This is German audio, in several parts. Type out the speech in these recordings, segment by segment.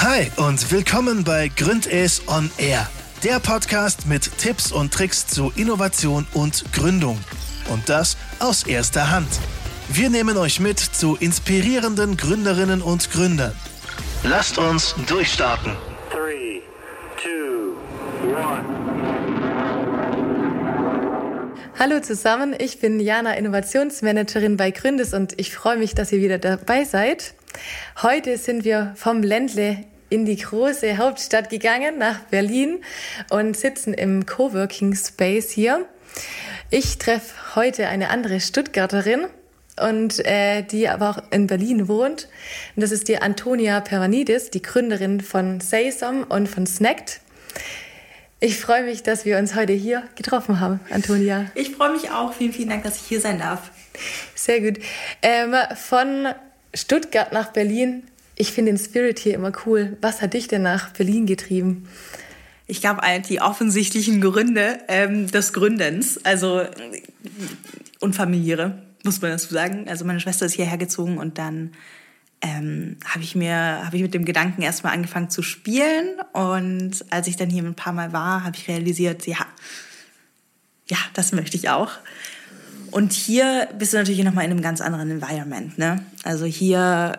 Hi und willkommen bei Gründes on Air, der Podcast mit Tipps und Tricks zu Innovation und Gründung. Und das aus erster Hand. Wir nehmen euch mit zu inspirierenden Gründerinnen und Gründern. Lasst uns durchstarten. Three, two. Hallo zusammen, ich bin Jana, Innovationsmanagerin bei Gründes und ich freue mich, dass ihr wieder dabei seid. Heute sind wir vom Ländle in die große Hauptstadt gegangen, nach Berlin und sitzen im Coworking Space hier. Ich treffe heute eine andere Stuttgarterin und äh, die aber auch in Berlin wohnt. Und das ist die Antonia Peranidis, die Gründerin von Saysome und von Snacked. Ich freue mich, dass wir uns heute hier getroffen haben, Antonia. Ich freue mich auch. Vielen, vielen Dank, dass ich hier sein darf. Sehr gut. Ähm, von Stuttgart nach Berlin. Ich finde den Spirit hier immer cool. Was hat dich denn nach Berlin getrieben? Ich glaube, die offensichtlichen Gründe ähm, des Gründens, also und familiäre, muss man dazu sagen. Also meine Schwester ist hierher gezogen und dann ähm, habe ich mir ich mit dem Gedanken erstmal angefangen zu spielen und als ich dann hier ein paar Mal war, habe ich realisiert, ja, ja, das möchte ich auch. Und hier bist du natürlich nochmal in einem ganz anderen Environment. Ne? Also hier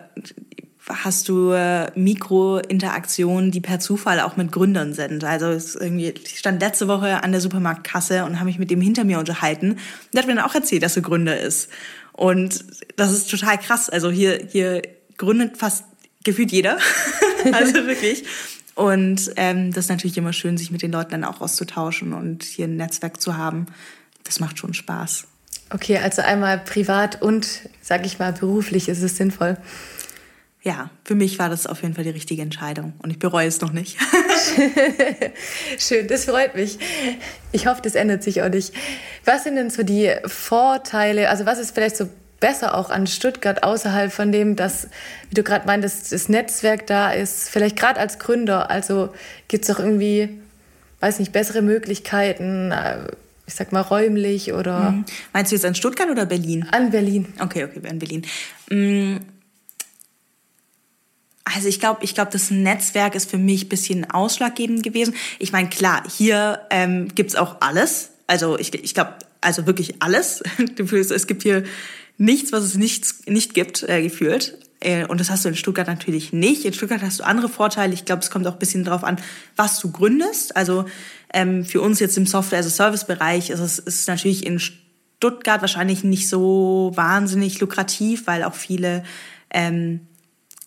hast du äh, Mikrointeraktionen, die per Zufall auch mit Gründern sind. Also irgendwie, ich stand letzte Woche an der Supermarktkasse und habe mich mit dem hinter mir unterhalten. Der hat mir dann auch erzählt, dass er Gründer ist. Und das ist total krass. Also hier, hier gründet fast gefühlt jeder. also wirklich. Und ähm, das ist natürlich immer schön, sich mit den Leuten dann auch auszutauschen und hier ein Netzwerk zu haben. Das macht schon Spaß. Okay, also einmal privat und, sag ich mal, beruflich ist es sinnvoll. Ja, für mich war das auf jeden Fall die richtige Entscheidung und ich bereue es noch nicht. Schön, das freut mich. Ich hoffe, das ändert sich auch nicht. Was sind denn so die Vorteile, also was ist vielleicht so besser auch an Stuttgart außerhalb von dem, dass, wie du gerade meintest, das Netzwerk da ist, vielleicht gerade als Gründer, also gibt es auch irgendwie, weiß nicht, bessere Möglichkeiten, äh, ich sag mal, räumlich oder. Mhm. Meinst du jetzt an Stuttgart oder Berlin? An Berlin. Okay, okay, an Berlin. Mhm. Also ich glaube, ich glaube, das Netzwerk ist für mich ein bisschen ausschlaggebend gewesen. Ich meine, klar, hier ähm, gibt auch alles. Also ich, ich glaube, also wirklich alles. es gibt hier nichts, was es nicht, nicht gibt, äh, gefühlt. Äh, und das hast du in Stuttgart natürlich nicht. In Stuttgart hast du andere Vorteile. Ich glaube, es kommt auch ein bisschen darauf an, was du gründest. Also ähm, für uns jetzt im Software-as-a-Service-Bereich ist es ist natürlich in Stuttgart wahrscheinlich nicht so wahnsinnig lukrativ, weil auch viele, ähm,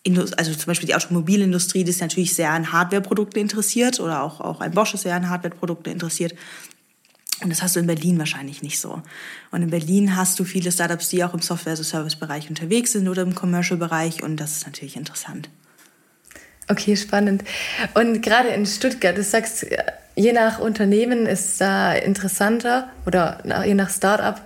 also zum Beispiel die Automobilindustrie, die ist natürlich sehr an Hardware-Produkte interessiert oder auch, auch ein Bosch ist sehr an Hardware-Produkte interessiert. Und das hast du in Berlin wahrscheinlich nicht so. Und in Berlin hast du viele Startups, die auch im Software-as-a-Service-Bereich unterwegs sind oder im Commercial-Bereich und das ist natürlich interessant. Okay, spannend. Und gerade in Stuttgart, du sagst, je nach Unternehmen ist da interessanter oder je nach Startup.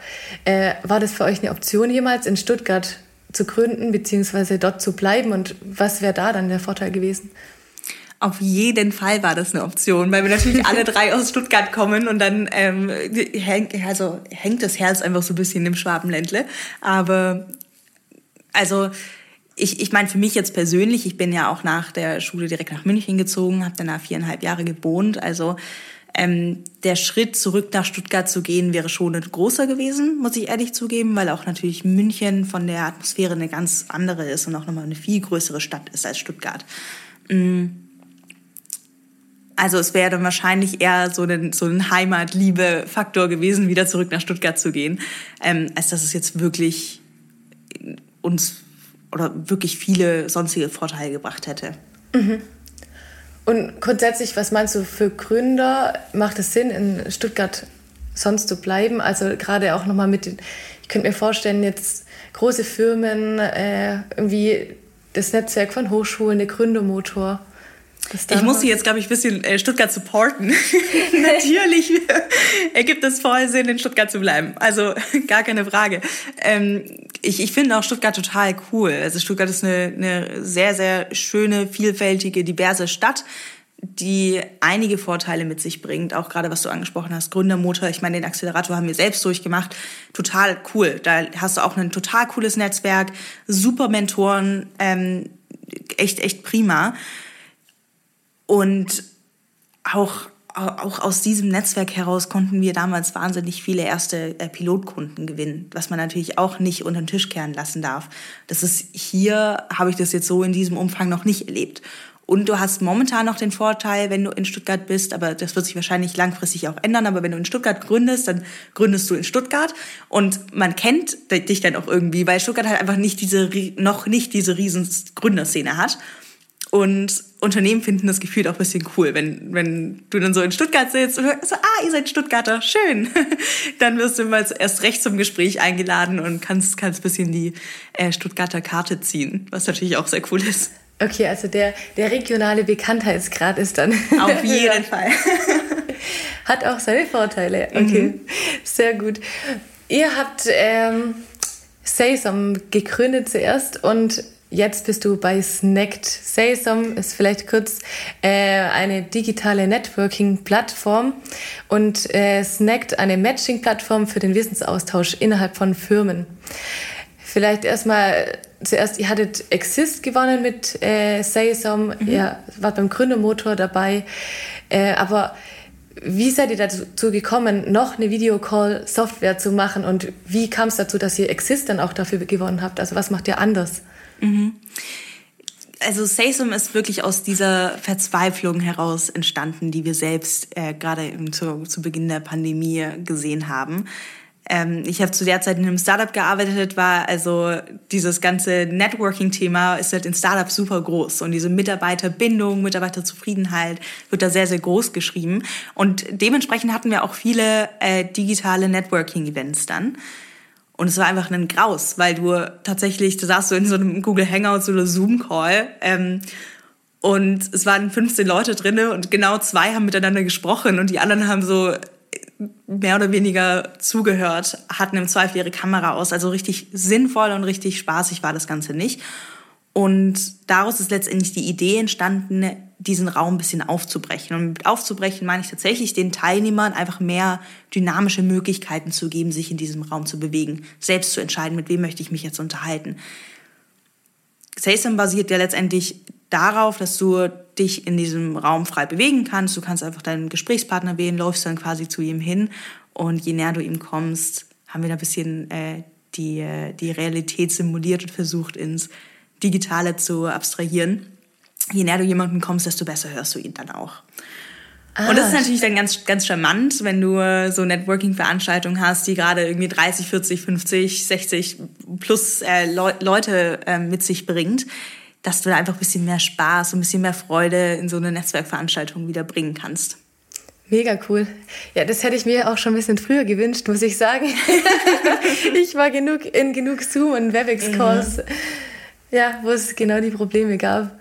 Äh, war das für euch eine Option jemals in Stuttgart zu gründen beziehungsweise dort zu bleiben und was wäre da dann der Vorteil gewesen? Auf jeden Fall war das eine Option, weil wir natürlich alle drei aus Stuttgart kommen und dann ähm, hängt, also hängt das Herz einfach so ein bisschen im Schwabenländle. Aber also ich, ich meine, für mich jetzt persönlich, ich bin ja auch nach der Schule direkt nach München gezogen, habe danach viereinhalb Jahre gewohnt. Also ähm, der Schritt zurück nach Stuttgart zu gehen wäre schon ein großer gewesen, muss ich ehrlich zugeben, weil auch natürlich München von der Atmosphäre eine ganz andere ist und auch nochmal eine viel größere Stadt ist als Stuttgart. Mm. Also es wäre dann wahrscheinlich eher so ein, so ein Heimatliebe-Faktor gewesen, wieder zurück nach Stuttgart zu gehen, ähm, als dass es jetzt wirklich uns oder wirklich viele sonstige Vorteile gebracht hätte. Mhm. Und grundsätzlich, was meinst du für Gründer? Macht es Sinn, in Stuttgart sonst zu bleiben? Also gerade auch nochmal mit den, ich könnte mir vorstellen, jetzt große Firmen, äh, irgendwie das Netzwerk von Hochschulen, der Gründermotor. Ich muss sie jetzt, glaube ich, ein bisschen äh, Stuttgart supporten. Natürlich ergibt es voll Sinn, in Stuttgart zu bleiben. Also gar keine Frage. Ähm, ich, ich finde auch Stuttgart total cool. Also Stuttgart ist eine, eine sehr, sehr schöne, vielfältige, diverse Stadt die einige Vorteile mit sich bringt, auch gerade was du angesprochen hast, Gründermotor, ich meine, den Accelerator haben wir selbst durchgemacht, total cool. Da hast du auch ein total cooles Netzwerk, super Mentoren, ähm, echt, echt prima. Und auch, auch aus diesem Netzwerk heraus konnten wir damals wahnsinnig viele erste äh, Pilotkunden gewinnen, was man natürlich auch nicht unter den Tisch kehren lassen darf. Das ist hier, habe ich das jetzt so in diesem Umfang noch nicht erlebt. Und du hast momentan noch den Vorteil, wenn du in Stuttgart bist, aber das wird sich wahrscheinlich langfristig auch ändern, aber wenn du in Stuttgart gründest, dann gründest du in Stuttgart und man kennt dich dann auch irgendwie, weil Stuttgart halt einfach nicht diese, noch nicht diese riesen Gründerszene hat. Und Unternehmen finden das Gefühl auch ein bisschen cool, wenn, wenn du dann so in Stuttgart sitzt und so, ah, ihr seid Stuttgarter, schön. dann wirst du mal erst recht zum Gespräch eingeladen und kannst, kannst ein bisschen die äh, Stuttgarter Karte ziehen, was natürlich auch sehr cool ist. Okay, also der, der regionale Bekanntheitsgrad ist dann. Auf jeden Fall. Hat auch seine Vorteile. Okay, mhm. sehr gut. Ihr habt ähm, Saysum gegründet zuerst und jetzt bist du bei Snacked. Saysum ist vielleicht kurz äh, eine digitale Networking-Plattform und äh, Snacked eine Matching-Plattform für den Wissensaustausch innerhalb von Firmen. Vielleicht erstmal zuerst, ihr hattet Exist gewonnen mit äh, Saysum, mhm. ihr wart beim Gründermotor dabei, äh, aber wie seid ihr dazu gekommen, noch eine Videocall-Software zu machen und wie kam es dazu, dass ihr Exist dann auch dafür gewonnen habt? Also was macht ihr anders? Mhm. Also Saysum ist wirklich aus dieser Verzweiflung heraus entstanden, die wir selbst äh, gerade zu, zu Beginn der Pandemie gesehen haben. Ähm, ich habe zu der Zeit in einem Startup gearbeitet, war also dieses ganze Networking-Thema ist halt in Startups super groß und diese Mitarbeiterbindung, Mitarbeiterzufriedenheit wird da sehr, sehr groß geschrieben. Und dementsprechend hatten wir auch viele äh, digitale Networking-Events dann. Und es war einfach ein Graus, weil du tatsächlich, du saßt so in so einem Google Hangouts oder Zoom-Call ähm, und es waren 15 Leute drinne und genau zwei haben miteinander gesprochen und die anderen haben so mehr oder weniger zugehört, hatten im Zweifel ihre Kamera aus. Also richtig sinnvoll und richtig spaßig war das Ganze nicht. Und daraus ist letztendlich die Idee entstanden, diesen Raum ein bisschen aufzubrechen. Und mit aufzubrechen meine ich tatsächlich den Teilnehmern einfach mehr dynamische Möglichkeiten zu geben, sich in diesem Raum zu bewegen, selbst zu entscheiden, mit wem möchte ich mich jetzt unterhalten. SASM basiert ja letztendlich darauf, dass du dich in diesem Raum frei bewegen kannst. Du kannst einfach deinen Gesprächspartner wählen, läufst dann quasi zu ihm hin und je näher du ihm kommst, haben wir da ein bisschen äh, die, äh, die Realität simuliert und versucht ins Digitale zu abstrahieren. Je näher du jemanden kommst, desto besser hörst du ihn dann auch. Ah, und das ist natürlich dann ganz, ganz charmant, wenn du so Networking-Veranstaltungen hast, die gerade irgendwie 30, 40, 50, 60 plus äh, Le Leute äh, mit sich bringt dass du da einfach ein bisschen mehr Spaß und ein bisschen mehr Freude in so eine Netzwerkveranstaltung wieder bringen kannst. Mega cool. Ja, das hätte ich mir auch schon ein bisschen früher gewünscht, muss ich sagen. ich war genug in genug Zoom und WebEx-Calls, mhm. ja, wo es genau die Probleme gab.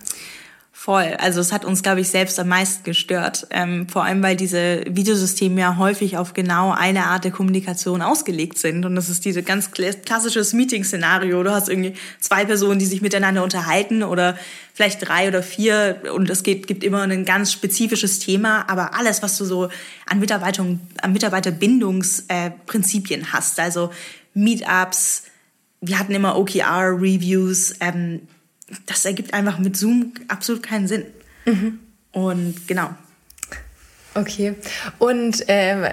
Voll. Also es hat uns, glaube ich, selbst am meisten gestört. Ähm, vor allem, weil diese Videosysteme ja häufig auf genau eine Art der Kommunikation ausgelegt sind. Und das ist diese ganz klassisches Meeting-Szenario. Du hast irgendwie zwei Personen, die sich miteinander unterhalten oder vielleicht drei oder vier. Und es geht, gibt immer ein ganz spezifisches Thema. Aber alles, was du so an, Mitarbeitung, an Mitarbeiterbindungsprinzipien äh, hast, also Meetups, wir hatten immer OKR-Reviews, ähm, das ergibt einfach mit Zoom absolut keinen Sinn. Mhm. Und genau. Okay. Und ähm,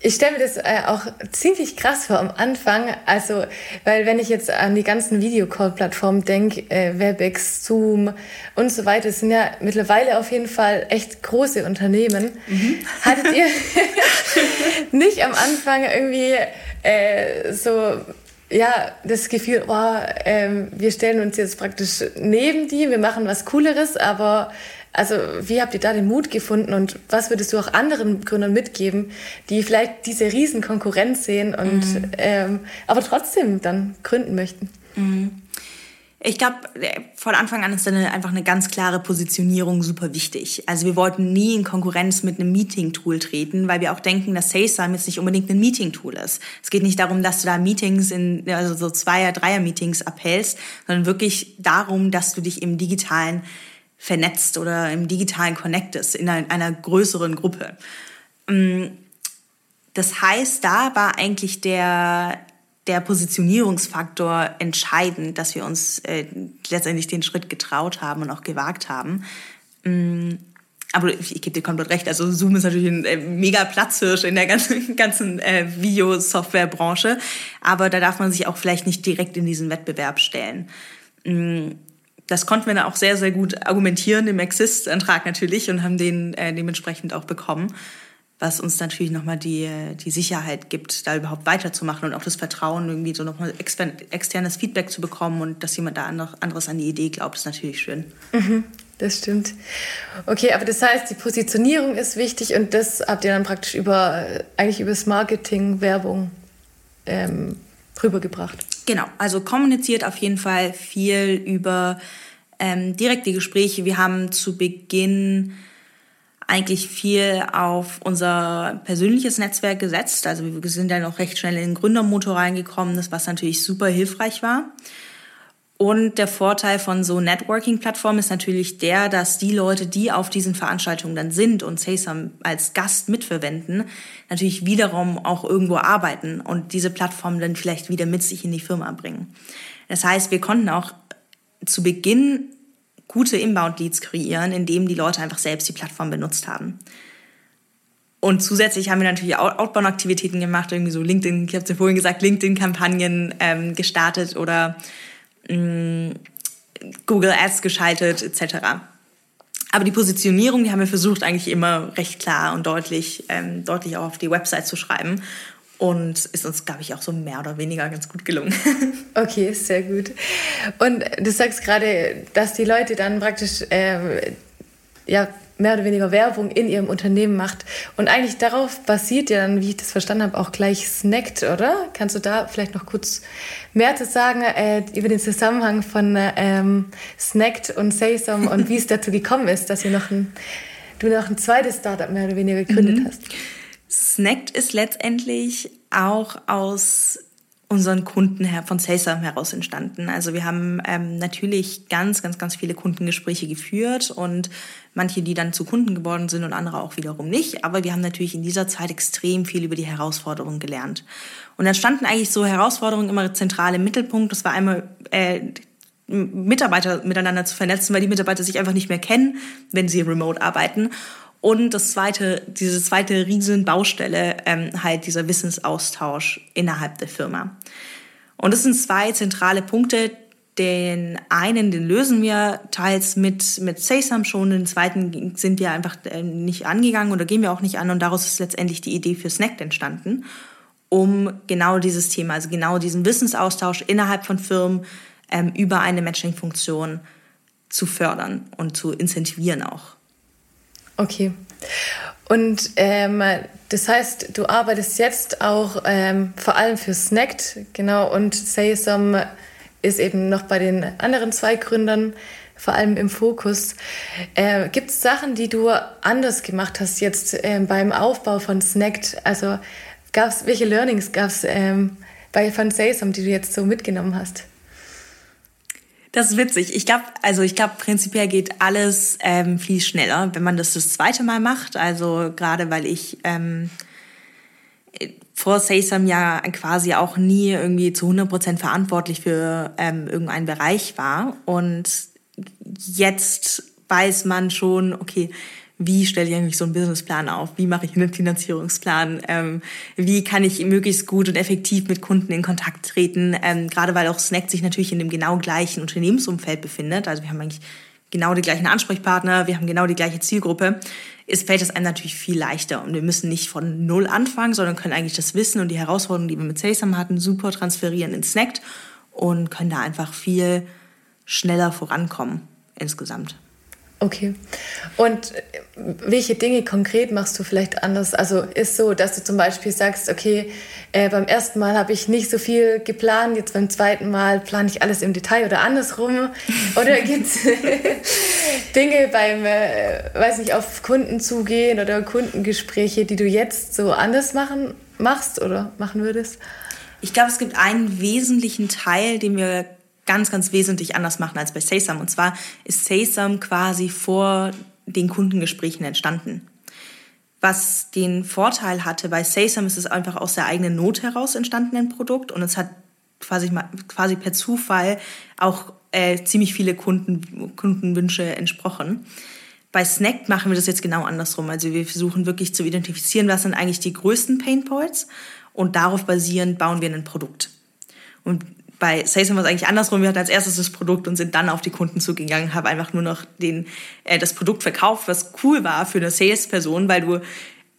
ich stelle mir das äh, auch ziemlich krass vor am Anfang. Also, weil wenn ich jetzt an die ganzen Videocall-Plattformen denke, äh, WebEx, Zoom und so weiter, das sind ja mittlerweile auf jeden Fall echt große Unternehmen. Mhm. Hattet ihr nicht am Anfang irgendwie äh, so ja, das Gefühl, oh, ähm, wir stellen uns jetzt praktisch neben die, wir machen was Cooleres, aber also wie habt ihr da den Mut gefunden und was würdest du auch anderen Gründern mitgeben, die vielleicht diese riesen Konkurrenz sehen und mhm. ähm, aber trotzdem dann gründen möchten? Mhm. Ich glaube, von Anfang an ist dann einfach eine ganz klare Positionierung super wichtig. Also wir wollten nie in Konkurrenz mit einem Meeting-Tool treten, weil wir auch denken, dass SalesTime jetzt nicht unbedingt ein Meeting-Tool ist. Es geht nicht darum, dass du da Meetings in, also so Zweier-, Dreier-Meetings abhältst, sondern wirklich darum, dass du dich im Digitalen vernetzt oder im Digitalen connectest, in einer, einer größeren Gruppe. Mm, das heißt, da war eigentlich der, der Positionierungsfaktor entscheidend, dass wir uns äh, letztendlich den Schritt getraut haben und auch gewagt haben. Mm, aber ich, gebe dir komplett recht. Also Zoom ist natürlich ein äh, mega Platzhirsch in der ganzen, ganzen äh, Videosoftwarebranche. Aber da darf man sich auch vielleicht nicht direkt in diesen Wettbewerb stellen. Mm, das konnten wir dann auch sehr, sehr gut argumentieren im Exist-Antrag natürlich und haben den äh, dementsprechend auch bekommen. Was uns natürlich nochmal die, die Sicherheit gibt, da überhaupt weiterzumachen und auch das Vertrauen, irgendwie so nochmal externes Feedback zu bekommen und dass jemand da anderes an die Idee glaubt, ist natürlich schön. Mhm das stimmt. Okay, aber das heißt, die Positionierung ist wichtig und das habt ihr dann praktisch über eigentlich übers Marketing, Werbung ähm, rübergebracht. Genau, also kommuniziert auf jeden Fall viel über ähm, direkte Gespräche. Wir haben zu Beginn eigentlich viel auf unser persönliches Netzwerk gesetzt. Also wir sind dann auch recht schnell in den Gründermotor reingekommen, das was natürlich super hilfreich war. Und der Vorteil von so Networking-Plattformen ist natürlich der, dass die Leute, die auf diesen Veranstaltungen dann sind und SASAM als Gast mitverwenden, natürlich wiederum auch irgendwo arbeiten und diese Plattformen dann vielleicht wieder mit sich in die Firma bringen. Das heißt, wir konnten auch zu Beginn gute Inbound-Leads kreieren, indem die Leute einfach selbst die Plattform benutzt haben. Und zusätzlich haben wir natürlich Outbound-Aktivitäten gemacht, irgendwie so LinkedIn, ich habe es ja vorhin gesagt, LinkedIn-Kampagnen ähm, gestartet oder Mm, Google Ads geschaltet etc. Aber die Positionierung, die haben wir versucht eigentlich immer recht klar und deutlich, ähm, deutlich auch auf die Website zu schreiben. Und ist uns, glaube ich, auch so mehr oder weniger ganz gut gelungen. Okay, sehr gut. Und du sagst gerade, dass die Leute dann praktisch äh, ja, mehr oder weniger Werbung in ihrem Unternehmen macht. Und eigentlich darauf basiert ja dann, wie ich das verstanden habe, auch gleich Snacked, oder? Kannst du da vielleicht noch kurz mehr zu sagen äh, über den Zusammenhang von ähm, Snacked und Saysome und wie es dazu gekommen ist, dass ihr noch ein, du noch ein zweites Startup mehr oder weniger gegründet mhm. hast? Snacked ist letztendlich auch aus unseren Kunden von Saysam heraus entstanden. Also wir haben ähm, natürlich ganz, ganz, ganz viele Kundengespräche geführt und manche, die dann zu Kunden geworden sind und andere auch wiederum nicht. Aber wir haben natürlich in dieser Zeit extrem viel über die Herausforderungen gelernt. Und dann standen eigentlich so Herausforderungen immer zentral im Mittelpunkt. Das war einmal äh, Mitarbeiter miteinander zu vernetzen, weil die Mitarbeiter sich einfach nicht mehr kennen, wenn sie remote arbeiten. Und das zweite, diese zweite Riesenbaustelle, ähm, halt dieser Wissensaustausch innerhalb der Firma. Und das sind zwei zentrale Punkte. Den einen, den lösen wir teils mit, mit SaySam schon, den zweiten sind wir einfach äh, nicht angegangen oder gehen wir auch nicht an und daraus ist letztendlich die Idee für Snack entstanden, um genau dieses Thema, also genau diesen Wissensaustausch innerhalb von Firmen ähm, über eine Matching-Funktion zu fördern und zu incentivieren auch. Okay. Und ähm, das heißt, du arbeitest jetzt auch ähm, vor allem für Snacked, genau, und Saysome ist eben noch bei den anderen zwei Gründern vor allem im Fokus. Äh, Gibt es Sachen, die du anders gemacht hast jetzt ähm, beim Aufbau von Snacked? Also gab's, welche Learnings gab es ähm, bei von Saysome, die du jetzt so mitgenommen hast? Das ist witzig. Ich glaube, also ich glaube, prinzipiell geht alles ähm, viel schneller, wenn man das das zweite Mal macht. Also gerade weil ich ähm, vor SaySam ja quasi auch nie irgendwie zu 100 Prozent verantwortlich für ähm, irgendeinen Bereich war. Und jetzt weiß man schon, okay, wie stelle ich eigentlich so einen Businessplan auf, wie mache ich einen Finanzierungsplan, ähm, wie kann ich möglichst gut und effektiv mit Kunden in Kontakt treten, ähm, gerade weil auch Snack sich natürlich in dem genau gleichen Unternehmensumfeld befindet. Also wir haben eigentlich genau die gleichen Ansprechpartner, wir haben genau die gleiche Zielgruppe. Es fällt es einem natürlich viel leichter und wir müssen nicht von null anfangen, sondern können eigentlich das Wissen und die Herausforderungen, die wir mit Salesam hatten, super transferieren in Snack und können da einfach viel schneller vorankommen insgesamt. Okay. Und äh, welche Dinge konkret machst du vielleicht anders? Also ist so, dass du zum Beispiel sagst, okay, äh, beim ersten Mal habe ich nicht so viel geplant, jetzt beim zweiten Mal plane ich alles im Detail oder andersrum. Oder gibt es Dinge beim, äh, weiß nicht, auf Kunden zugehen oder Kundengespräche, die du jetzt so anders machen machst oder machen würdest? Ich glaube, es gibt einen wesentlichen Teil, den wir ganz, ganz wesentlich anders machen als bei Saysam. Und zwar ist Saysam quasi vor den Kundengesprächen entstanden. Was den Vorteil hatte, bei Saysam ist es einfach aus der eigenen Not heraus entstanden, ein Produkt. Und es hat quasi, quasi per Zufall auch äh, ziemlich viele Kunden, Kundenwünsche entsprochen. bei Snack machen wir das jetzt genau andersrum. Also wir versuchen wirklich zu identifizieren, was sind eigentlich die größten Pain Points und darauf basierend bauen wir ein Produkt. Und bei Sayson war es eigentlich andersrum. Wir hatten als erstes das Produkt und sind dann auf die Kunden zugegangen, haben einfach nur noch den, äh, das Produkt verkauft, was cool war für eine Salesperson, weil du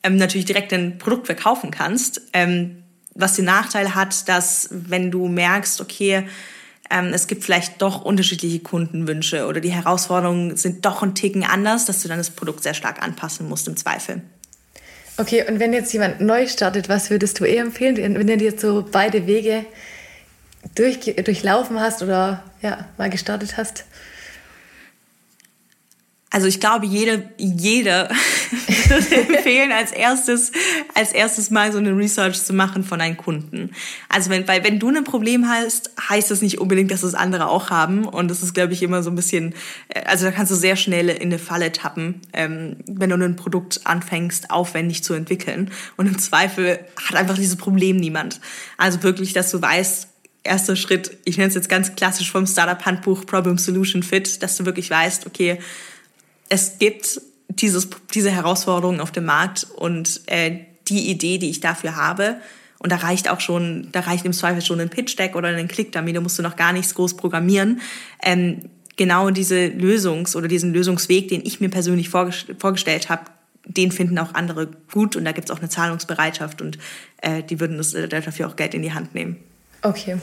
ähm, natürlich direkt ein Produkt verkaufen kannst. Ähm, was den Nachteil hat, dass wenn du merkst, okay, ähm, es gibt vielleicht doch unterschiedliche Kundenwünsche oder die Herausforderungen sind doch ein Ticken anders, dass du dann das Produkt sehr stark anpassen musst im Zweifel. Okay, und wenn jetzt jemand neu startet, was würdest du eher empfehlen, wenn du jetzt so beide Wege durch, durchlaufen hast oder ja, mal gestartet hast? Also ich glaube, jede, jede würde empfehlen, als erstes, als erstes mal so eine Research zu machen von deinen Kunden. Also wenn, weil wenn du ein Problem hast, heißt das nicht unbedingt, dass das andere auch haben. Und das ist, glaube ich, immer so ein bisschen, äh, also da kannst du sehr schnell in eine Falle tappen, ähm, wenn du ein Produkt anfängst, aufwendig zu entwickeln. Und im Zweifel hat einfach dieses Problem niemand. Also wirklich, dass du weißt, erster Schritt, ich nenne es jetzt ganz klassisch vom Startup-Handbuch Problem Solution Fit, dass du wirklich weißt, okay, es gibt dieses, diese Herausforderungen auf dem Markt und äh, die Idee, die ich dafür habe, und da reicht auch schon, da reicht im Zweifel schon ein Pitch-Deck oder ein Click-Dummy, da musst du noch gar nichts groß programmieren. Ähm, genau diese Lösungs- oder diesen Lösungsweg, den ich mir persönlich vorgestellt habe, den finden auch andere gut und da gibt es auch eine Zahlungsbereitschaft und äh, die würden das, äh, dafür auch Geld in die Hand nehmen. Okay,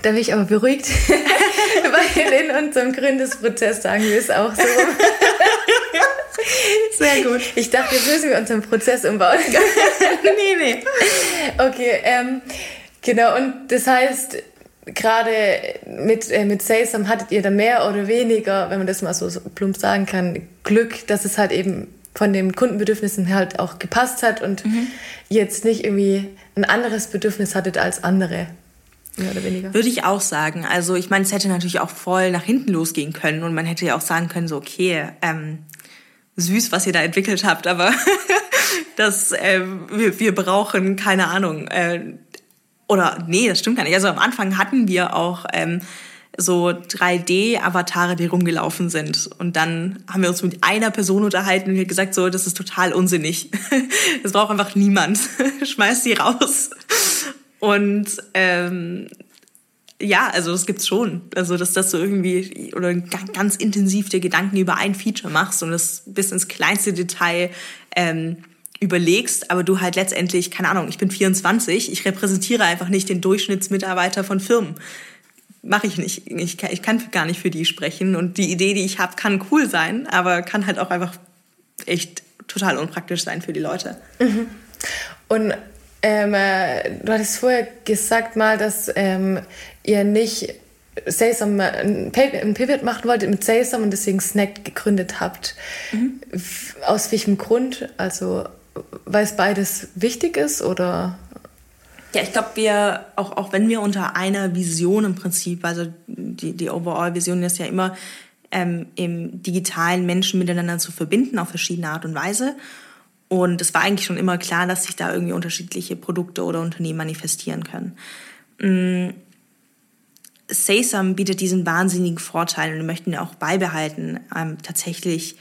da bin ich aber beruhigt, weil in unserem Gründungsprozess sagen wir es auch so. Sehr gut. Ich dachte, jetzt müssen wir unseren Prozess umbauen. nee, nee. Okay, ähm, genau, und das heißt, gerade mit, äh, mit Salesam hattet ihr da mehr oder weniger, wenn man das mal so, so plump sagen kann, Glück, dass es halt eben von den Kundenbedürfnissen halt auch gepasst hat und mhm. jetzt nicht irgendwie ein anderes Bedürfnis hattet als andere mehr oder weniger. Würde ich auch sagen. Also ich meine, es hätte natürlich auch voll nach hinten losgehen können und man hätte ja auch sagen können, so okay, ähm, süß, was ihr da entwickelt habt, aber das, äh, wir, wir brauchen, keine Ahnung, äh, oder nee, das stimmt gar nicht. Also am Anfang hatten wir auch ähm, so 3D-Avatare, die rumgelaufen sind. Und dann haben wir uns mit einer Person unterhalten und gesagt, so, das ist total unsinnig. Das braucht einfach niemand. Schmeiß sie raus. Und ähm, ja, also das gibt's schon. Also, dass, dass du irgendwie oder ganz intensiv dir Gedanken über ein Feature machst und das bis ins kleinste Detail ähm, überlegst, aber du halt letztendlich, keine Ahnung, ich bin 24, ich repräsentiere einfach nicht den Durchschnittsmitarbeiter von Firmen. Mache ich nicht. Ich kann, ich kann gar nicht für die sprechen. Und die Idee, die ich habe, kann cool sein, aber kann halt auch einfach echt total unpraktisch sein für die Leute. Mhm. Und ähm, äh, du hattest vorher gesagt mal, dass ähm, ihr nicht Saysam ein Pivot machen wolltet mit Saysam und deswegen Snack gegründet habt. Mhm. Aus welchem Grund? Also weil es beides wichtig ist oder? Ja, ich glaube, wir, auch, auch wenn wir unter einer Vision im Prinzip, also die, die Overall-Vision ist ja immer, ähm, im digitalen Menschen miteinander zu verbinden auf verschiedene Art und Weise. Und es war eigentlich schon immer klar, dass sich da irgendwie unterschiedliche Produkte oder Unternehmen manifestieren können. Mm. Bietet diesen wahnsinnigen Vorteil und wir möchten ihn auch beibehalten, ähm, tatsächlich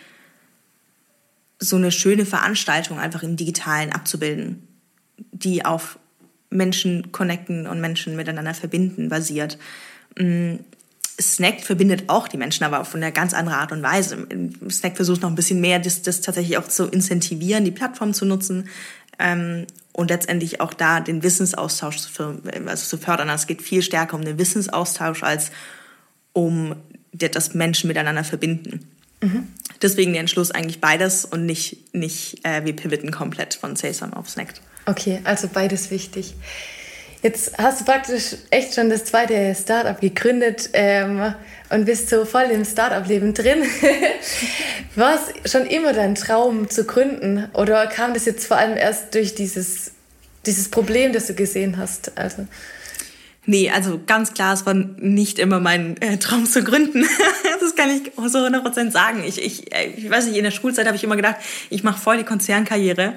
so eine schöne Veranstaltung einfach im Digitalen abzubilden, die auf Menschen connecten und Menschen miteinander verbinden basiert. Mm. Snack verbindet auch die Menschen, aber auf eine ganz andere Art und Weise. Snack versucht noch ein bisschen mehr, das, das tatsächlich auch zu incentivieren, die Plattform zu nutzen ähm, und letztendlich auch da den Wissensaustausch zu, also zu fördern. Also es geht viel stärker um den Wissensaustausch als um das Menschen miteinander verbinden. Mhm. Deswegen der Entschluss eigentlich beides und nicht, nicht äh, wir pivoten komplett von Sesam auf Snack. Okay, also beides wichtig. Jetzt hast du praktisch echt schon das zweite Startup gegründet ähm, und bist so voll im Startup-Leben drin. War es schon immer dein Traum zu gründen oder kam das jetzt vor allem erst durch dieses, dieses Problem, das du gesehen hast? Also Nee, also ganz klar, es war nicht immer mein äh, Traum zu gründen. das kann ich so 100% sagen. Ich, ich, äh, ich weiß nicht, in der Schulzeit habe ich immer gedacht, ich mache voll die Konzernkarriere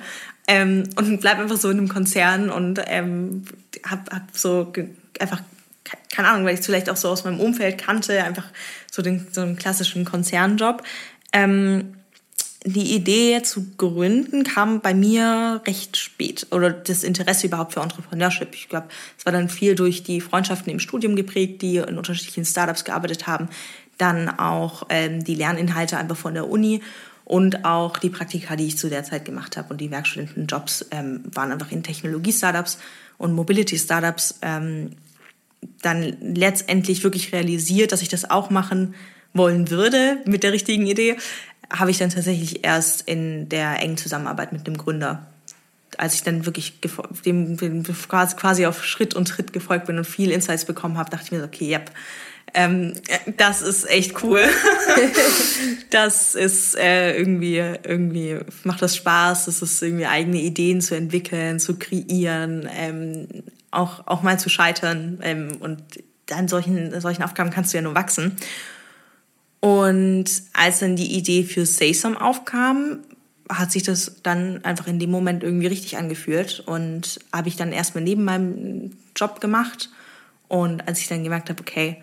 ähm, und bleib einfach so in einem Konzern und ähm, hab, hab so einfach, keine Ahnung, weil ich es vielleicht auch so aus meinem Umfeld kannte, einfach so den so einen klassischen Konzernjob. Ähm, die Idee zu gründen kam bei mir recht spät oder das Interesse überhaupt für Entrepreneurship. Ich glaube, es war dann viel durch die Freundschaften im Studium geprägt, die in unterschiedlichen Startups gearbeitet haben, dann auch ähm, die Lerninhalte einfach von der Uni und auch die Praktika, die ich zu der Zeit gemacht habe und die Werkstudentenjobs ähm, waren einfach in Technologie-Startups und Mobility-Startups. Ähm, dann letztendlich wirklich realisiert, dass ich das auch machen wollen würde mit der richtigen Idee habe ich dann tatsächlich erst in der engen Zusammenarbeit mit dem Gründer, als ich dann wirklich dem, dem quasi auf Schritt und Tritt gefolgt bin und viel Insights bekommen habe, dachte ich mir so, okay, yep, ähm, das ist echt cool. das ist äh, irgendwie, irgendwie macht das Spaß, das ist irgendwie eigene Ideen zu entwickeln, zu kreieren, ähm, auch, auch mal zu scheitern. Ähm, und an solchen, solchen Aufgaben kannst du ja nur wachsen. Und als dann die Idee für Say Some aufkam, hat sich das dann einfach in dem Moment irgendwie richtig angefühlt und habe ich dann erstmal neben meinem Job gemacht. Und als ich dann gemerkt habe, okay,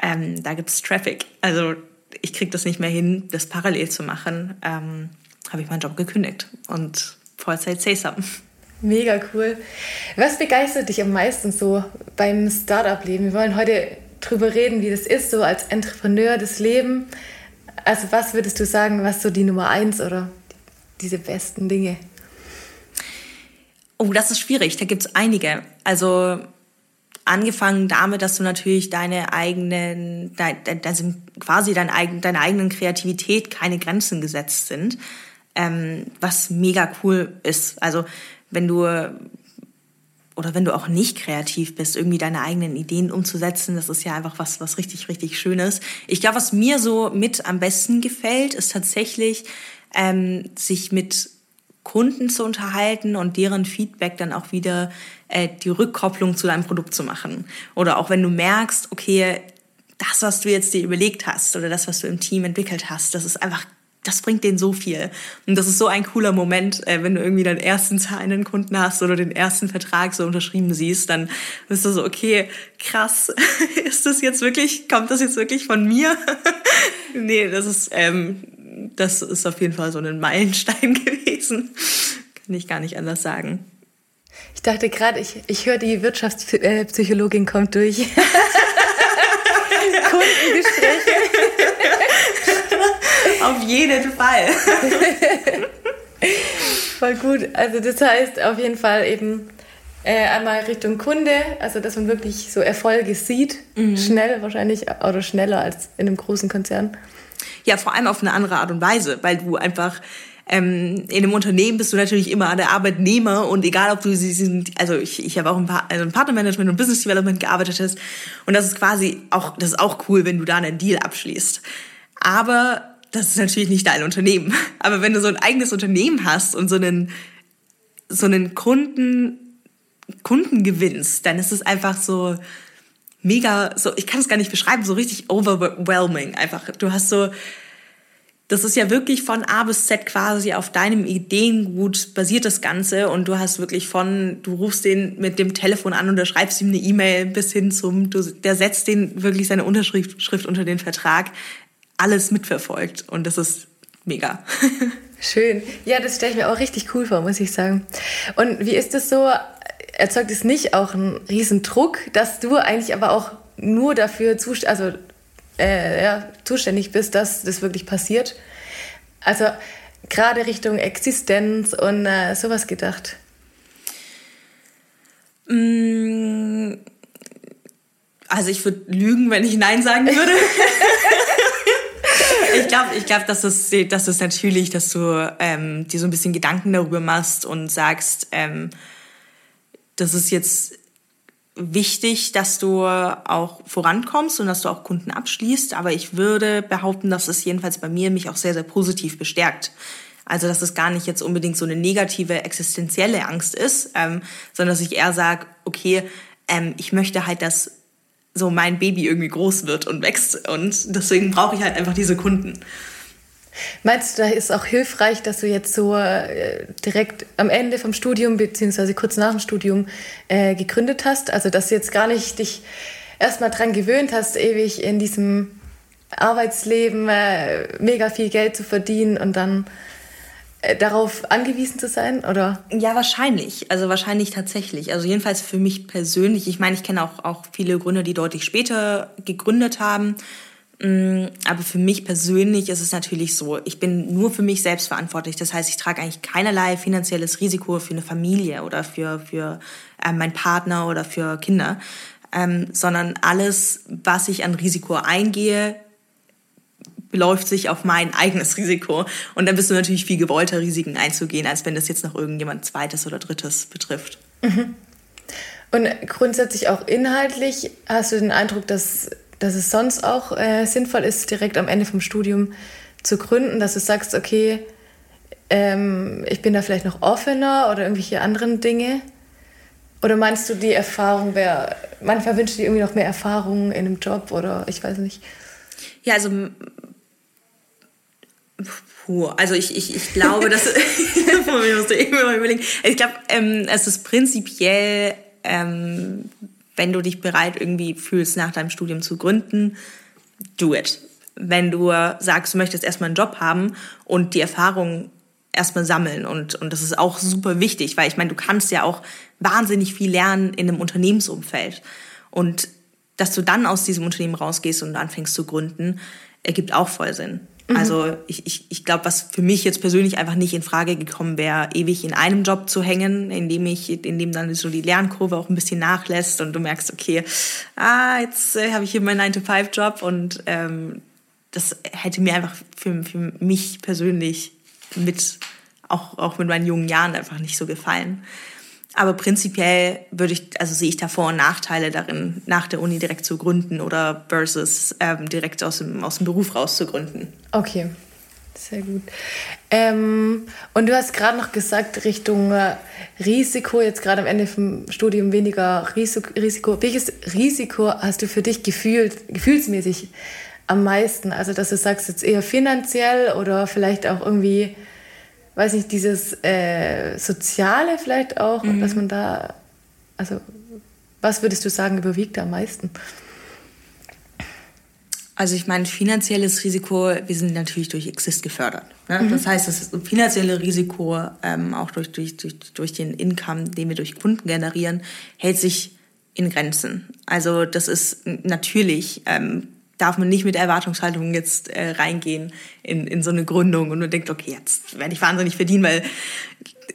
ähm, da es Traffic, also ich kriege das nicht mehr hin, das parallel zu machen, ähm, habe ich meinen Job gekündigt und Vollzeit Some. Mega cool. Was begeistert dich am meisten so beim Startup-Leben? Wir wollen heute drüber reden, wie das ist, so als Entrepreneur das Leben. Also was würdest du sagen, was so die Nummer eins oder diese besten Dinge? Oh, das ist schwierig. Da gibt es einige. Also angefangen damit, dass du natürlich deine eigenen, also quasi dein eigen, deiner eigenen Kreativität keine Grenzen gesetzt sind, ähm, was mega cool ist. Also wenn du oder wenn du auch nicht kreativ bist, irgendwie deine eigenen Ideen umzusetzen, das ist ja einfach was, was richtig, richtig Schönes. Ich glaube, was mir so mit am besten gefällt, ist tatsächlich, ähm, sich mit Kunden zu unterhalten und deren Feedback dann auch wieder äh, die Rückkopplung zu deinem Produkt zu machen. Oder auch wenn du merkst, okay, das, was du jetzt dir überlegt hast oder das, was du im Team entwickelt hast, das ist einfach das bringt denen so viel. Und das ist so ein cooler Moment, äh, wenn du irgendwie deinen ersten zahlenden Kunden hast oder den ersten Vertrag so unterschrieben siehst, dann bist du so, okay, krass, ist das jetzt wirklich, kommt das jetzt wirklich von mir? nee, das ist, ähm, das ist auf jeden Fall so ein Meilenstein gewesen. Kann ich gar nicht anders sagen. Ich dachte gerade, ich, ich höre die Wirtschaftspsychologin kommt durch. Kundengespräche. Auf jeden Fall. Voll gut. Also das heißt auf jeden Fall eben äh, einmal Richtung Kunde, also dass man wirklich so Erfolge sieht, mhm. schnell wahrscheinlich oder schneller als in einem großen Konzern. Ja, vor allem auf eine andere Art und Weise, weil du einfach ähm, in einem Unternehmen bist du natürlich immer der Arbeitnehmer und egal ob du sie sind, also ich, ich habe auch ein, paar, also ein Partnermanagement und Business Development gearbeitet hast und das ist quasi auch, das ist auch cool, wenn du da einen Deal abschließt. Aber das ist natürlich nicht dein Unternehmen. Aber wenn du so ein eigenes Unternehmen hast und so einen, so einen Kunden, Kunden gewinnst, dann ist es einfach so mega, so, ich kann es gar nicht beschreiben, so richtig overwhelming einfach. Du hast so, das ist ja wirklich von A bis Z quasi auf deinem Ideengut basiert das Ganze und du hast wirklich von, du rufst den mit dem Telefon an und du schreibst ihm eine E-Mail bis hin zum, du, der setzt den wirklich seine Unterschrift Schrift unter den Vertrag alles mitverfolgt und das ist mega. Schön. Ja, das stelle ich mir auch richtig cool vor, muss ich sagen. Und wie ist das so? Erzeugt es nicht auch einen riesen Druck, dass du eigentlich aber auch nur dafür zust also, äh, ja, zuständig bist, dass das wirklich passiert? Also gerade Richtung Existenz und äh, sowas gedacht. Mm, also ich würde lügen, wenn ich Nein sagen würde. ich glaube, ich glaub, das, ist, das ist natürlich, dass du ähm, dir so ein bisschen Gedanken darüber machst und sagst, ähm, das ist jetzt wichtig, dass du auch vorankommst und dass du auch Kunden abschließt. Aber ich würde behaupten, dass es jedenfalls bei mir mich auch sehr, sehr positiv bestärkt. Also, dass es gar nicht jetzt unbedingt so eine negative existenzielle Angst ist, ähm, sondern dass ich eher sage, okay, ähm, ich möchte halt, dass so mein Baby irgendwie groß wird und wächst. Und deswegen brauche ich halt einfach diese Kunden. Meinst du, da ist auch hilfreich, dass du jetzt so äh, direkt am Ende vom Studium beziehungsweise kurz nach dem Studium äh, gegründet hast? Also dass du jetzt gar nicht dich erstmal dran gewöhnt hast, ewig in diesem Arbeitsleben äh, mega viel Geld zu verdienen und dann darauf angewiesen zu sein, oder? Ja, wahrscheinlich. Also wahrscheinlich tatsächlich. Also jedenfalls für mich persönlich. Ich meine, ich kenne auch, auch viele Gründer, die deutlich später gegründet haben. Mm, aber für mich persönlich ist es natürlich so, ich bin nur für mich selbst verantwortlich. Das heißt, ich trage eigentlich keinerlei finanzielles Risiko für eine Familie oder für, für äh, meinen Partner oder für Kinder, ähm, sondern alles, was ich an Risiko eingehe, beläuft sich auf mein eigenes Risiko. Und dann bist du natürlich viel gewollter, Risiken einzugehen, als wenn das jetzt noch irgendjemand zweites oder drittes betrifft. Mhm. Und grundsätzlich auch inhaltlich hast du den Eindruck, dass, dass es sonst auch äh, sinnvoll ist, direkt am Ende vom Studium zu gründen, dass du sagst, okay, ähm, ich bin da vielleicht noch offener oder irgendwelche anderen Dinge? Oder meinst du, die Erfahrung wäre, manchmal wünscht dir irgendwie noch mehr Erfahrung in einem Job oder ich weiß nicht? Ja, also Puh, also ich, ich, ich glaube, dass ich musste immer überlegen. Ich glaube, ähm, es ist prinzipiell, ähm, wenn du dich bereit irgendwie fühlst, nach deinem Studium zu gründen, do it. Wenn du sagst, du möchtest erstmal einen Job haben und die Erfahrung erstmal sammeln und, und das ist auch super wichtig, weil ich meine, du kannst ja auch wahnsinnig viel lernen in einem Unternehmensumfeld und dass du dann aus diesem Unternehmen rausgehst und anfängst zu gründen, ergibt auch voll Sinn. Mhm. Also ich, ich, ich glaube, was für mich jetzt persönlich einfach nicht in Frage gekommen wäre, ewig in einem Job zu hängen, in dem ich, in dem dann so die Lernkurve auch ein bisschen nachlässt und du merkst, okay, ah, jetzt äh, habe ich hier meinen 9-to-5-Job und ähm, das hätte mir einfach für, für mich persönlich mit, auch, auch mit meinen jungen Jahren einfach nicht so gefallen. Aber prinzipiell würde ich, also sehe ich da Vor- und Nachteile darin, nach der Uni direkt zu gründen oder versus ähm, direkt aus dem, aus dem Beruf raus zu gründen. Okay, sehr gut. Ähm, und du hast gerade noch gesagt, Richtung äh, Risiko, jetzt gerade am Ende vom Studium weniger Risiko. Welches Risiko hast du für dich gefühlt, gefühlsmäßig am meisten? Also, dass du sagst, jetzt eher finanziell oder vielleicht auch irgendwie weiß nicht, dieses äh, Soziale vielleicht auch, mhm. dass man da, also was würdest du sagen, überwiegt am meisten? Also ich meine, finanzielles Risiko, wir sind natürlich durch Exist gefördert. Ne? Mhm. Das heißt, das finanzielle Risiko, ähm, auch durch, durch, durch, durch den Income, den wir durch Kunden generieren, hält sich in Grenzen. Also das ist natürlich ähm, darf man nicht mit Erwartungshaltung jetzt äh, reingehen in, in so eine Gründung und man denkt, okay, jetzt werde ich wahnsinnig verdienen, weil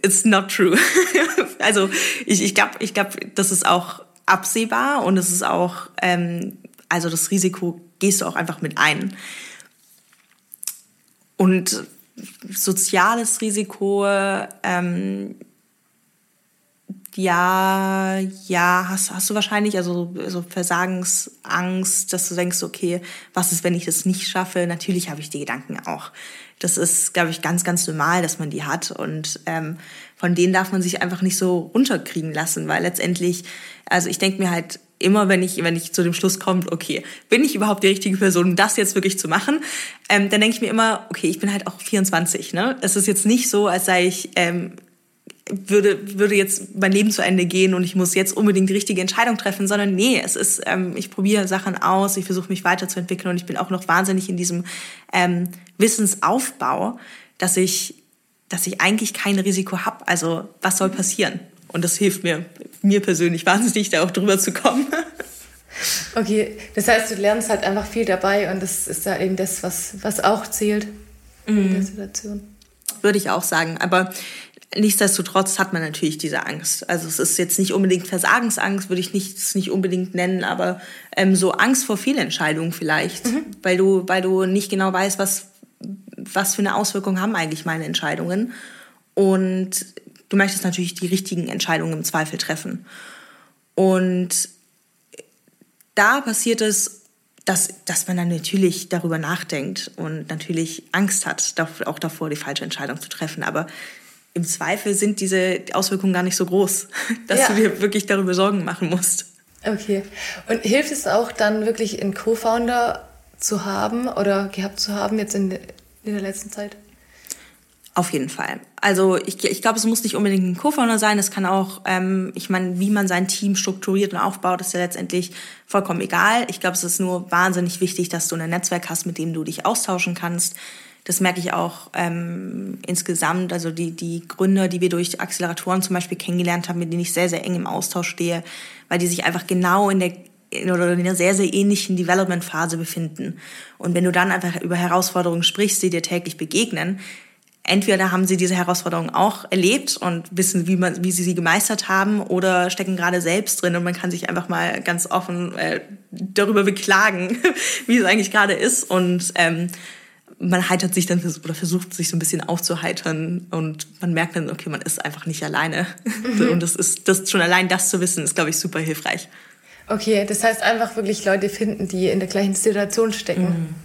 it's not true. also ich, ich glaube, ich glaub, das ist auch absehbar und es ist auch, ähm, also das Risiko gehst du auch einfach mit ein. Und soziales Risiko, ähm, ja, ja, hast, hast du wahrscheinlich, also so Versagensangst, dass du denkst, okay, was ist, wenn ich das nicht schaffe? Natürlich habe ich die Gedanken auch. Das ist, glaube ich, ganz, ganz normal, dass man die hat. Und ähm, von denen darf man sich einfach nicht so runterkriegen lassen, weil letztendlich, also ich denke mir halt immer, wenn ich, wenn ich zu dem Schluss komme, okay, bin ich überhaupt die richtige Person, das jetzt wirklich zu machen, ähm, dann denke ich mir immer, okay, ich bin halt auch 24, ne? Es ist jetzt nicht so, als sei ich ähm, würde, würde jetzt mein Leben zu Ende gehen und ich muss jetzt unbedingt die richtige Entscheidung treffen, sondern nee, es ist, ähm, ich probiere Sachen aus, ich versuche mich weiterzuentwickeln und ich bin auch noch wahnsinnig in diesem ähm, Wissensaufbau, dass ich, dass ich eigentlich kein Risiko habe. Also was soll passieren? Und das hilft mir, mir persönlich wahnsinnig, da auch drüber zu kommen. Okay, das heißt, du lernst halt einfach viel dabei und das ist ja eben das, was, was auch zählt in der mhm. Situation. Würde ich auch sagen. Aber Nichtsdestotrotz hat man natürlich diese Angst. Also es ist jetzt nicht unbedingt Versagensangst, würde ich nicht, das nicht unbedingt nennen, aber ähm, so Angst vor Fehlentscheidungen vielleicht, mhm. weil du, weil du nicht genau weißt, was, was für eine Auswirkung haben eigentlich meine Entscheidungen. Und du möchtest natürlich die richtigen Entscheidungen im Zweifel treffen. Und da passiert es, dass, dass man dann natürlich darüber nachdenkt und natürlich Angst hat, auch davor die falsche Entscheidung zu treffen. Aber im Zweifel sind diese Auswirkungen gar nicht so groß, dass ja. du dir wirklich darüber Sorgen machen musst. Okay. Und hilft es auch dann wirklich einen Co-Founder zu haben oder gehabt zu haben jetzt in, in der letzten Zeit? Auf jeden Fall. Also ich, ich glaube, es muss nicht unbedingt ein Co-Founder sein. Es kann auch, ähm, ich meine, wie man sein Team strukturiert und aufbaut, ist ja letztendlich vollkommen egal. Ich glaube, es ist nur wahnsinnig wichtig, dass du ein Netzwerk hast, mit dem du dich austauschen kannst. Das merke ich auch ähm, insgesamt. Also die, die Gründer, die wir durch Acceleratoren zum Beispiel kennengelernt haben, mit denen ich sehr, sehr eng im Austausch stehe, weil die sich einfach genau in der in, oder in einer sehr, sehr ähnlichen Development-Phase befinden. Und wenn du dann einfach über Herausforderungen sprichst, die dir täglich begegnen, entweder haben sie diese Herausforderungen auch erlebt und wissen, wie, man, wie sie sie gemeistert haben oder stecken gerade selbst drin und man kann sich einfach mal ganz offen äh, darüber beklagen, wie es eigentlich gerade ist und ähm, man heitert sich dann oder versucht sich so ein bisschen aufzuheitern und man merkt dann, okay, man ist einfach nicht alleine. Mhm. Und das ist das schon allein das zu wissen, ist, glaube ich, super hilfreich. Okay, das heißt einfach wirklich Leute finden, die in der gleichen Situation stecken. Mhm.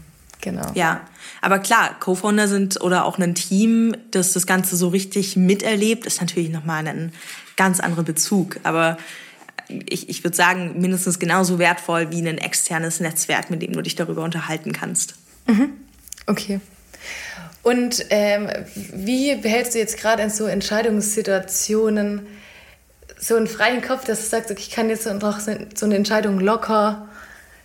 Genau. Ja, aber klar, Co-Founder sind oder auch ein Team, das das Ganze so richtig miterlebt, ist natürlich nochmal ein ganz anderer Bezug. Aber ich, ich würde sagen, mindestens genauso wertvoll wie ein externes Netzwerk, mit dem du dich darüber unterhalten kannst. Mhm. Okay. Und ähm, wie behältst du jetzt gerade in so Entscheidungssituationen so einen freien Kopf, dass du sagst, okay, ich kann jetzt auch so eine Entscheidung locker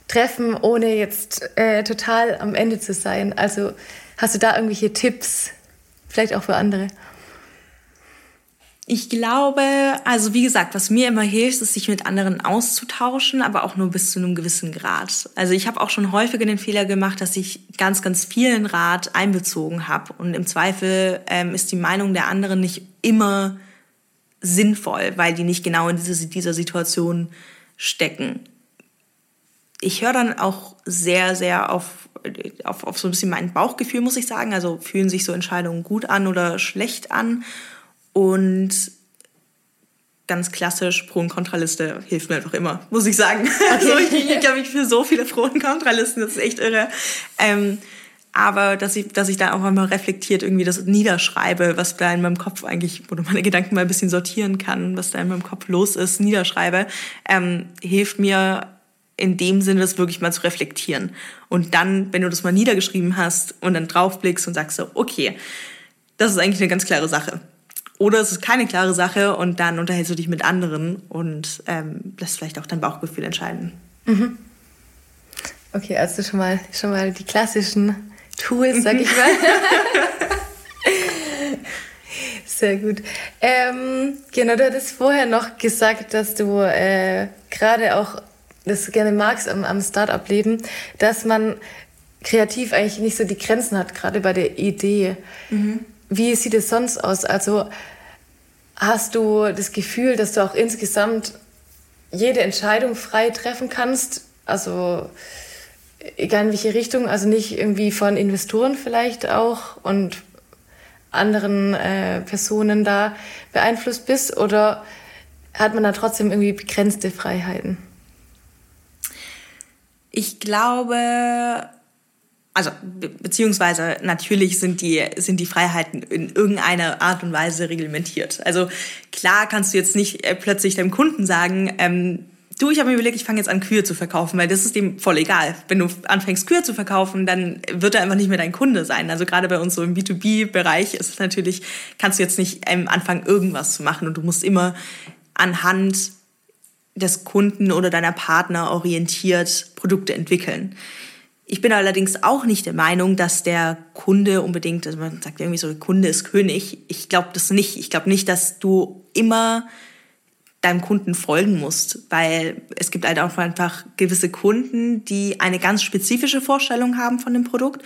treffen, ohne jetzt äh, total am Ende zu sein? Also hast du da irgendwelche Tipps, vielleicht auch für andere? Ich glaube, also wie gesagt, was mir immer hilft, ist, sich mit anderen auszutauschen, aber auch nur bis zu einem gewissen Grad. Also ich habe auch schon häufiger den Fehler gemacht, dass ich ganz, ganz vielen Rat einbezogen habe. Und im Zweifel ähm, ist die Meinung der anderen nicht immer sinnvoll, weil die nicht genau in diese, dieser Situation stecken ich höre dann auch sehr, sehr auf, auf, auf so ein bisschen mein Bauchgefühl, muss ich sagen. Also fühlen sich so Entscheidungen gut an oder schlecht an. Und ganz klassisch Pro- und Kontraliste hilft mir einfach immer, muss ich sagen. Okay. Also ich, ich glaube, ich für so viele Pro- und Kontralisten, das ist echt irre. Ähm, aber dass ich, dass ich da auch einmal reflektiert irgendwie das niederschreibe, was da in meinem Kopf eigentlich, oder meine Gedanken mal ein bisschen sortieren kann, was da in meinem Kopf los ist, niederschreibe, ähm, hilft mir in dem Sinne, das wirklich mal zu reflektieren. Und dann, wenn du das mal niedergeschrieben hast und dann draufblickst und sagst so, okay, das ist eigentlich eine ganz klare Sache. Oder es ist keine klare Sache und dann unterhältst du dich mit anderen und ähm, lässt vielleicht auch dein Bauchgefühl entscheiden. Mhm. Okay, also schon mal, schon mal die klassischen Tools, sag ich mal. Sehr gut. Ähm, genau, du hattest vorher noch gesagt, dass du äh, gerade auch das gerne magst am, am Start-up-Leben, dass man kreativ eigentlich nicht so die Grenzen hat, gerade bei der Idee. Mhm. Wie sieht es sonst aus? Also hast du das Gefühl, dass du auch insgesamt jede Entscheidung frei treffen kannst? Also egal in welche Richtung, also nicht irgendwie von Investoren vielleicht auch und anderen äh, Personen da beeinflusst bist oder hat man da trotzdem irgendwie begrenzte Freiheiten? Ich glaube, also be beziehungsweise natürlich sind die sind die Freiheiten in irgendeiner Art und Weise reglementiert. Also klar kannst du jetzt nicht äh, plötzlich deinem Kunden sagen, ähm, du, ich habe mir überlegt, ich fange jetzt an Kühe zu verkaufen, weil das ist dem voll egal. Wenn du anfängst Kühe zu verkaufen, dann wird er einfach nicht mehr dein Kunde sein. Also gerade bei uns so im B2B-Bereich ist es natürlich, kannst du jetzt nicht am Anfang irgendwas zu machen und du musst immer anhand des Kunden oder deiner Partner orientiert Produkte entwickeln. Ich bin allerdings auch nicht der Meinung, dass der Kunde unbedingt, also man sagt irgendwie so, Kunde ist König. Ich glaube das nicht. Ich glaube nicht, dass du immer deinem Kunden folgen musst, weil es gibt halt auch einfach gewisse Kunden, die eine ganz spezifische Vorstellung haben von dem Produkt.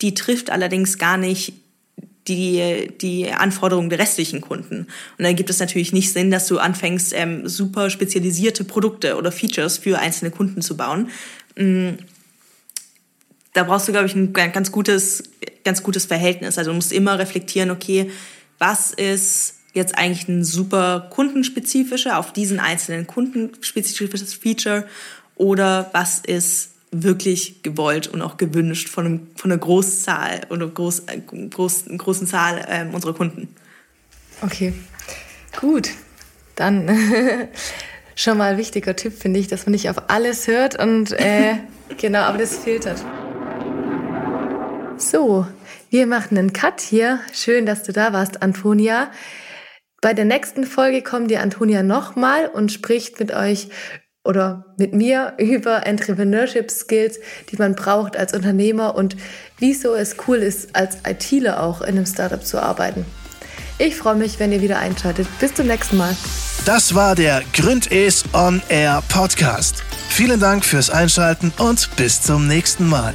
Die trifft allerdings gar nicht die, die Anforderungen der restlichen Kunden. Und dann gibt es natürlich nicht Sinn, dass du anfängst, ähm, super spezialisierte Produkte oder Features für einzelne Kunden zu bauen. Da brauchst du, glaube ich, ein ganz gutes, ganz gutes Verhältnis. Also du musst immer reflektieren, okay, was ist jetzt eigentlich ein super kundenspezifischer, auf diesen einzelnen Kunden spezifisches Feature oder was ist wirklich gewollt und auch gewünscht von, einem, von einer Großzahl oder groß, äh, groß, großen Zahl äh, unserer Kunden. Okay, gut. Dann schon mal wichtiger Tipp, finde ich, dass man nicht auf alles hört und äh, genau, aber das filtert. So, Wir machen einen Cut hier. Schön, dass du da warst, Antonia. Bei der nächsten Folge kommt die Antonia nochmal und spricht mit euch oder mit mir über Entrepreneurship Skills, die man braucht als Unternehmer und wieso es cool ist, als ITler auch in einem Startup zu arbeiten. Ich freue mich, wenn ihr wieder einschaltet. Bis zum nächsten Mal. Das war der Gründes On Air Podcast. Vielen Dank fürs Einschalten und bis zum nächsten Mal.